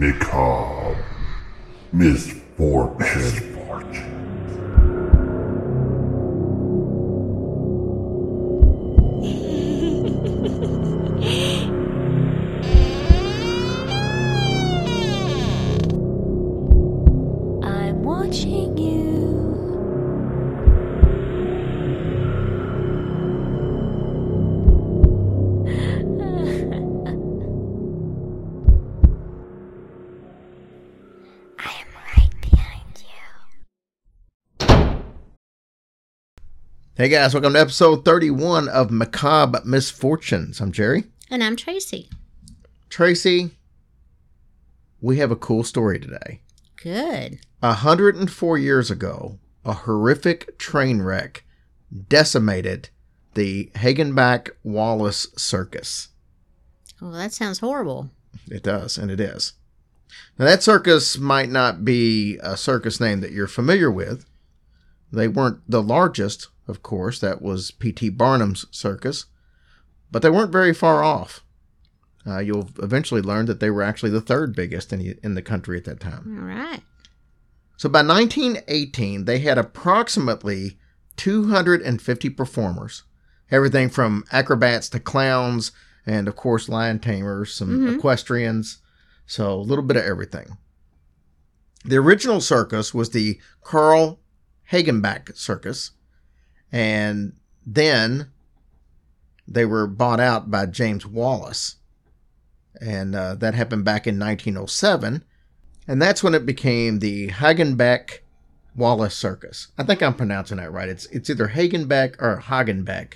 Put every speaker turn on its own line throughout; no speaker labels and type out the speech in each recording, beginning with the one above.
Macabre. Misfortune.
Hey guys, welcome to episode 31 of Macabre Misfortunes. I'm Jerry.
And I'm Tracy.
Tracy, we have a cool story today.
Good.
104 years ago, a horrific train wreck decimated the Hagenbeck Wallace Circus.
Well, that sounds horrible.
It does, and it is. Now, that circus might not be a circus name that you're familiar with. They weren't the largest, of course, that was P.T. Barnum's circus, but they weren't very far off. Uh, you'll eventually learn that they were actually the third biggest in, in the country at that time.
All right.
So by 1918, they had approximately 250 performers, everything from acrobats to clowns, and of course, lion tamers, some
Mhm.
equestrians. So a little bit of everything. The original circus was the Carl Hagenbeck Circus, and then they were bought out by James Wallace, and uh, that happened back in 1907. And that's when it became the Hagenbeck Wallace Circus. I think I'm pronouncing that right. It's it's either Hagenbeck or Hagenbeck.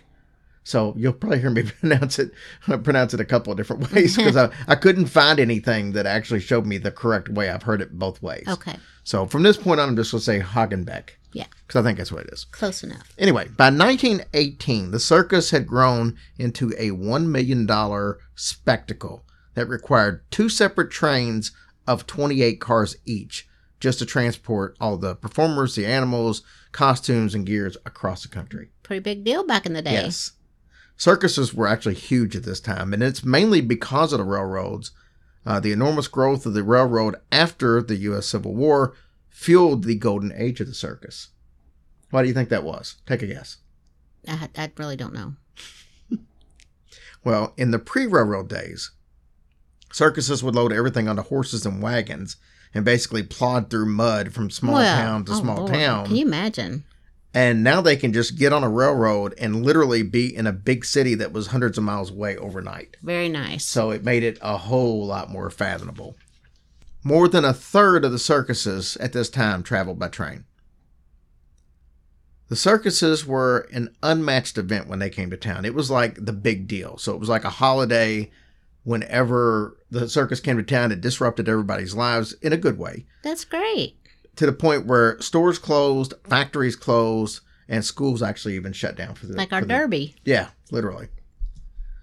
So you'll probably hear me pronounce it pronounce it a couple of different ways because I, I couldn't find anything that actually showed me the correct way. I've heard it both ways.
Okay.
So from this point on, I'm just going to say Hagenbeck
Yeah.
because I think that's what it is.
Close enough.
Anyway, by 1918, the circus had grown into a $1 million spectacle that required two separate trains of 28 cars each just to transport all the performers, the animals, costumes, and gears across the country.
Pretty big deal back in the day.
Yes. Circuses were actually huge at this time, and it's mainly because of the railroads. Uh, the enormous growth of the railroad after the U.S. Civil War fueled the golden age of the circus. Why do you think that was? Take a guess.
I, I really don't know.
Well, in the pre railroad days, circuses would load everything onto horses and wagons and basically plod through mud from small
Well,
town to
oh,
small
Lord.
town.
Can you imagine?
And now they can just get on a railroad and literally be in a big city that was hundreds of miles away overnight.
Very nice.
So it made it a whole lot more fathomable. More than a third of the circuses at this time traveled by train. The circuses were an unmatched event when they came to town. It was like the big deal. So it was like a holiday whenever the circus came to town. It disrupted everybody's lives in a good way
That's great.
to the point where stores closed, factories closed, and schools actually even shut down for the
Like our
the-
derby.
yeah, literally.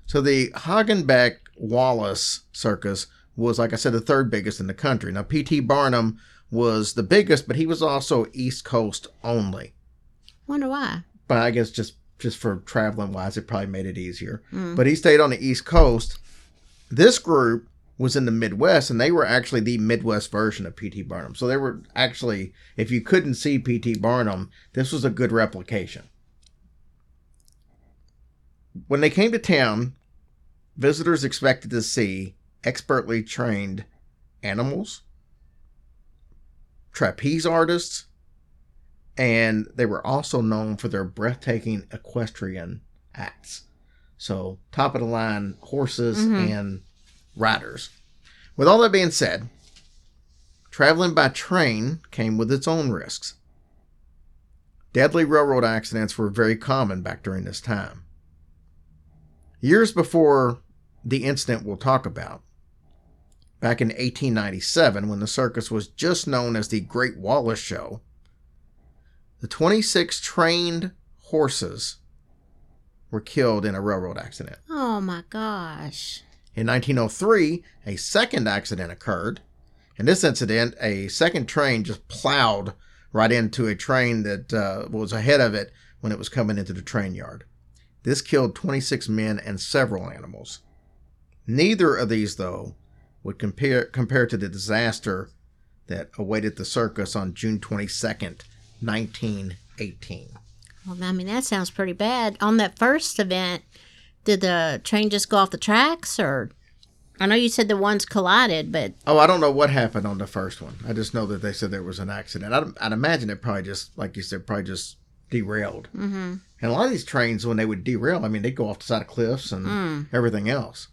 So the Hagenbeck Wallace Circus was, like I said, the third biggest in the country. Now, P.T. Barnum was the biggest, but he was also East Coast only.
Wonder why.
But I guess just just for traveling wise, it probably made it easier.
Mm.
But he stayed on the East Coast. This group was in the Midwest, and they were actually the Midwest version of P.T. Barnum. So they were actually, if you couldn't see P.T. Barnum, this was a good replication. When they came to town, visitors expected to see expertly trained animals, trapeze artists, and they were also known for their breathtaking equestrian acts. So, top of the line horses
Mhm.
and riders. With all that being said, traveling by train came with its own risks. Deadly railroad accidents were very common back during this time. Years before the incident we'll talk about, back in 1897, when the circus was just known as the Great Wallace Show, the 26 trained horses were killed in a railroad accident.
Oh my gosh.
In 1903, a second accident occurred. In this incident, a second train just plowed right into a train that uh, was ahead of it when it was coming into the train yard. This killed 26 men and several animals. Neither of these, though, would compare compare to the disaster that awaited the circus on June 22nd, 1918.
Well, I mean, that sounds pretty bad. On that first event, did the train just go off the tracks, or I know you said the ones collided, but
Oh, I don't know what happened on the first one. I just know that they said there was an accident. I'd, I'd imagine it probably just, like you said, probably just derailed.
mm-hmm.
And a lot of these trains, when they would derail, I mean, they'd go off the side of cliffs and
Mm.
everything else.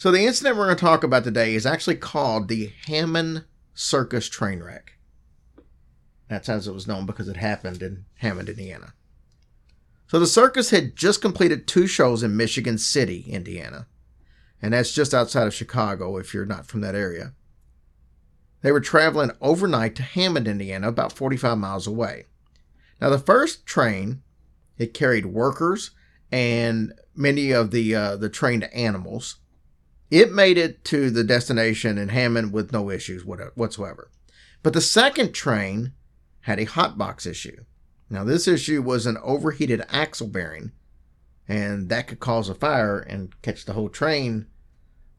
So the incident we're going to talk about today is actually called the Hammond Circus train wreck. That's as it was known because it happened in Hammond, Indiana. So the circus had just completed two shows in Michigan City, Indiana. And that's just outside of Chicago if you're not from that area. They were traveling overnight to Hammond, Indiana, about 45 miles away. Now, the first train, it carried workers and many of the uh, the trained animals. It made it to the destination in Hammond with no issues whatsoever. But the second train had a hotbox issue. Now, this issue was an overheated axle bearing, and that could cause a fire and catch the whole train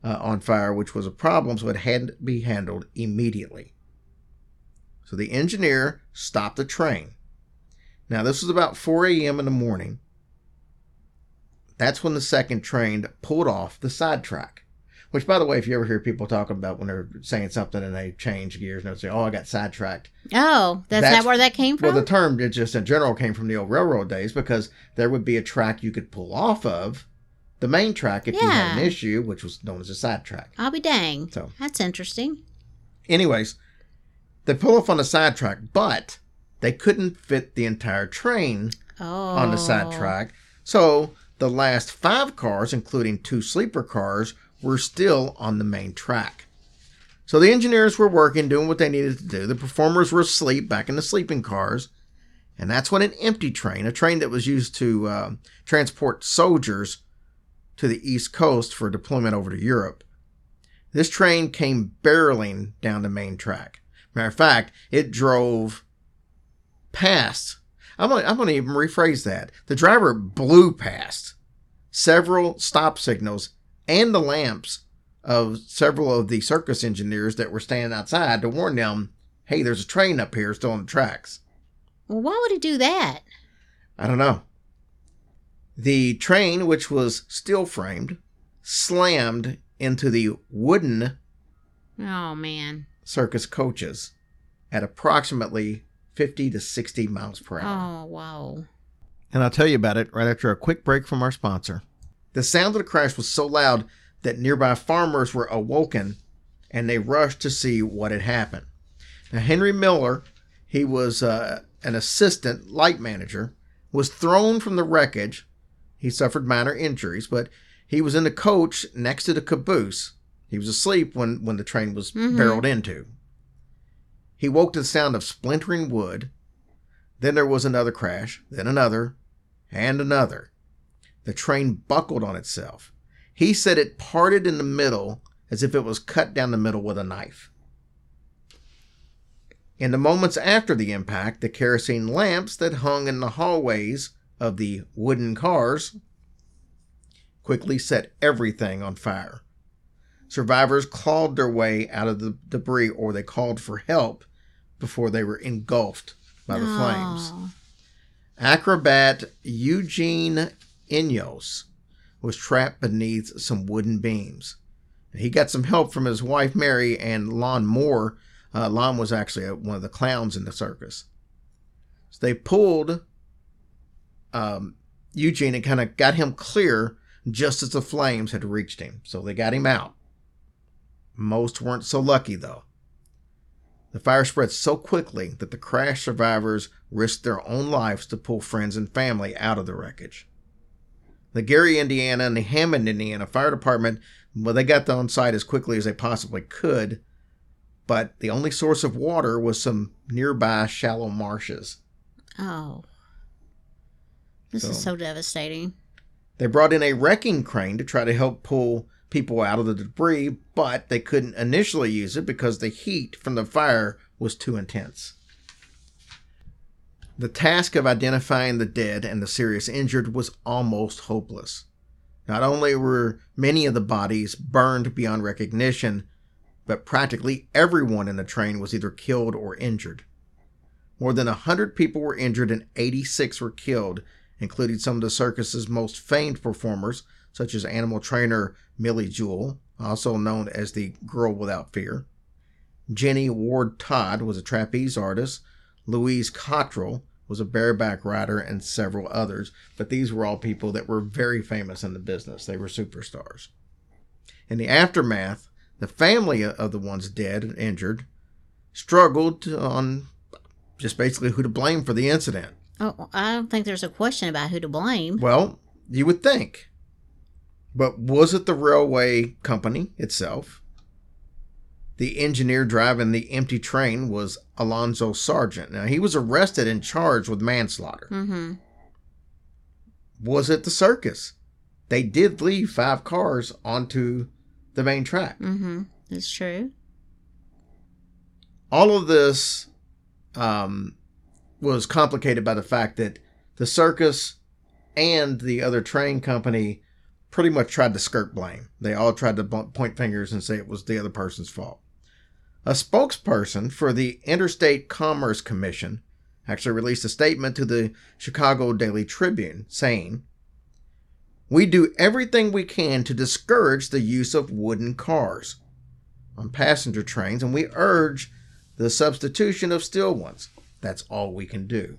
uh, on fire, which was a problem, so it had to be handled immediately. So the engineer stopped the train. Now, this was about 4 a.m. in the morning. That's when the second train pulled off the side track. Which, by the way, if you ever hear people talking about when they're saying something and they change gears and they say, "Oh, I got sidetracked,"
oh, that's,
That's-
that where that came from.
well, the term it just in general came from the old railroad days because there would be a track you could pull off of the main track if you had an issue, which was known as a side track.
I'll be dang.
So-
that's interesting.
Anyways, they pull off on the side track, but they couldn't fit the entire train
Oh,
on the oh. side track. So the last five cars, including two sleeper cars, were still on the main track. So the engineers were working, doing what they needed to do. The performers were asleep back in the sleeping cars. And that's when an empty train, a train that was used to uh, transport soldiers to the East Coast for deployment over to Europe, this train came barreling down the main track. Matter of fact, it drove past I'm gonna, I'm gonna even rephrase that. The driver blew past several stop signals and the lamps of several of the circus engineers that were standing outside to warn them, hey, there's a train up here still on the tracks.
Well, why would he do that?
I don't know. The train, which was steel framed, slammed into the wooden
Oh man.
circus coaches at approximately 50 to 60 miles per hour.
Oh wow.
and I'll tell you about it right after a quick break from our sponsor. The sound of the crash was so loud that nearby farmers were awoken and they rushed to see what had happened. Now, Henry Miller, he was uh, an assistant light manager, was thrown from the wreckage. He suffered minor injuries, but he was in the coach next to the caboose. He was asleep when, when the train was
Mhm.
barreled into. He woke to the sound of splintering wood. Then there was another crash, then another, and another. The train buckled on itself. He said it parted in the middle as if it was cut down the middle with a knife. In the moments after the impact, the kerosene lamps that hung in the hallways of the wooden cars quickly set everything on fire. Survivors clawed their way out of the debris or they called for help before they were engulfed by the flames. Acrobat Eugene Inyos was trapped beneath some wooden beams. He got some help from his wife Mary and Lon Moore. Uh, Lon was actually one of the clowns in the circus. So they pulled um, Eugene and kind of got him clear just as the flames had reached him. So they got him out. Most weren't so lucky though. The fire spread so quickly that the crash survivors risked their own lives to pull friends and family out of the wreckage. The Gary, Indiana, and the Hammond, Indiana fire department, well, they got on site as quickly as they possibly could, but the only source of water was some nearby shallow marshes.
Oh. This is
So-
so devastating.
They brought in a wrecking crane to try to help pull people out of the debris, but they couldn't initially use it because the heat from the fire was too intense. The task of identifying the dead and the serious injured was almost hopeless. Not only were many of the bodies burned beyond recognition, but practically everyone in the train was either killed or injured. More than 100 people were injured and 86 were killed, including some of the circus's most famed performers, such as animal trainer Millie Jewell, also known as the Girl Without Fear. Jenny Ward Todd was a trapeze artist. Louise Cottrell was a bareback rider, and several others. But these were all people that were very famous in the business. They were superstars. In the aftermath, the family of the ones dead and injured struggled on just basically who to blame for the incident.
Oh, I don't think there's a question about who to blame.
Well, you would think. But was it the railway company itself? The engineer driving the empty train was Alonzo Sargent. Now, he was arrested and charged with manslaughter.
Mm-hmm.
Was it the circus? They did leave five cars onto the main track.
Mm-hmm. It's true.
All of this um, was complicated by the fact that the circus and the other train company pretty much tried to skirt blame. They all tried to point fingers and say it was the other person's fault. A spokesperson for the Interstate Commerce Commission actually released a statement to the Chicago Daily Tribune saying, We do everything we can to discourage the use of wooden cars on passenger trains, and we urge the substitution of steel ones. That's all we can do.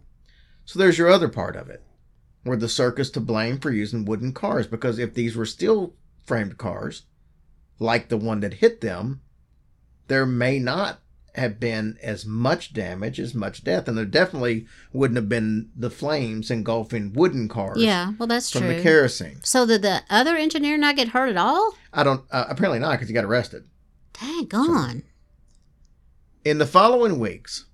So there's your other part of it. Were the circus to blame for using wooden cars? Because if these were steel framed cars, like the one that hit them, there may not have been as much damage, as much death, and there definitely wouldn't have been the flames engulfing wooden cars
Yeah, well, that's
from
true.
the kerosene.
so did the other engineer not get hurt at all?
I don't, uh, apparently not, because he got arrested.
Dang on.
In the following weeks,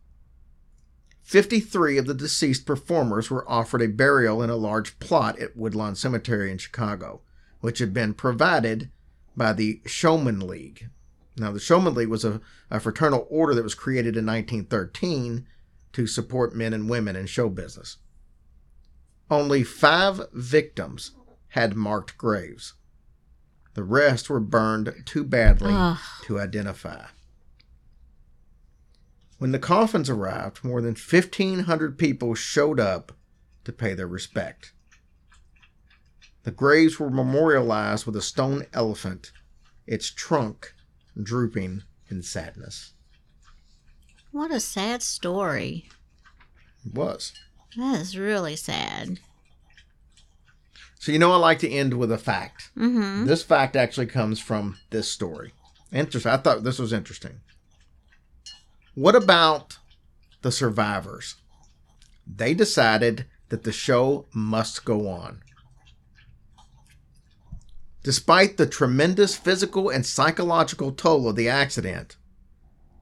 53 of the deceased performers were offered a burial in a large plot at Woodlawn Cemetery in Chicago, which had been provided by the Showman League. Now, the Showman League was a, a fraternal order that was created in 1913 to support men and women in show business. Only five victims had marked graves. The rest were burned too badly
Ugh.
to identify. When the coffins arrived, more than 1,500 people showed up to pay their respect. The graves were memorialized with a stone elephant, its trunk drooping in sadness.
What a sad story.
It was.
That is really sad.
So, you know, I like to end with a fact.
Mm-hmm.
This fact actually comes from this story. Interesting. I thought this was interesting. What about the survivors? They decided that the show must go on. Despite the tremendous physical and psychological toll of the accident,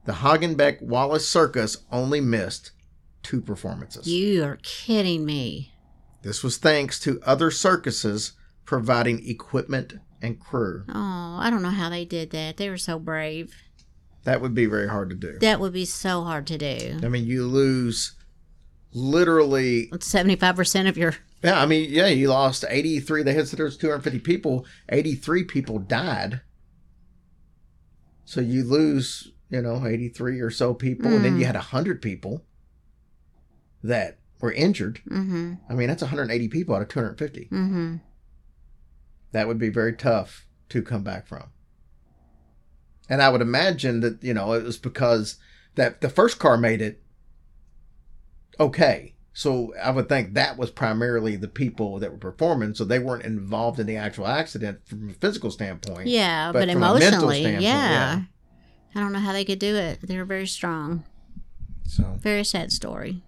the Hagenbeck Wallace Circus only missed two performances.
You are kidding me.
This was thanks to other circuses providing equipment and crew.
Oh, I don't know how they did that. They were so brave.
That would be very hard to do.
That would be so hard to do.
I mean, you lose literally.
Seventy-five percent of your
Yeah, I mean, yeah, you lost 83. They had said there was 250 people. 83 people died. So you lose, you know, 83 or so people. And then you had 100 people that were injured.
mm-hmm.
I mean, that's 180 people out of 250.
Mm-hmm.
that would be very tough to come back from. And I would imagine that, you know, it was because that the first car made it okay. So I would think that was primarily the people that were performing, so they weren't involved in the actual accident from a physical standpoint.
Yeah,
But
but, emotionally, yeah.
yeah.
I don't know how they could do it. They were very strong.
So,
Very sad story.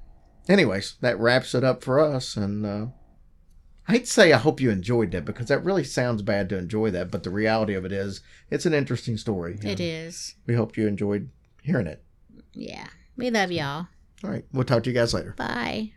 anyways, that wraps it up for us. And uh, I'd say I hope you enjoyed that because that really sounds bad to enjoy that, but the reality of it is it's an interesting story.
It is.
We hope you enjoyed hearing it.
Yeah. We love y'all.
All right. We'll talk to you guys later.
Bye.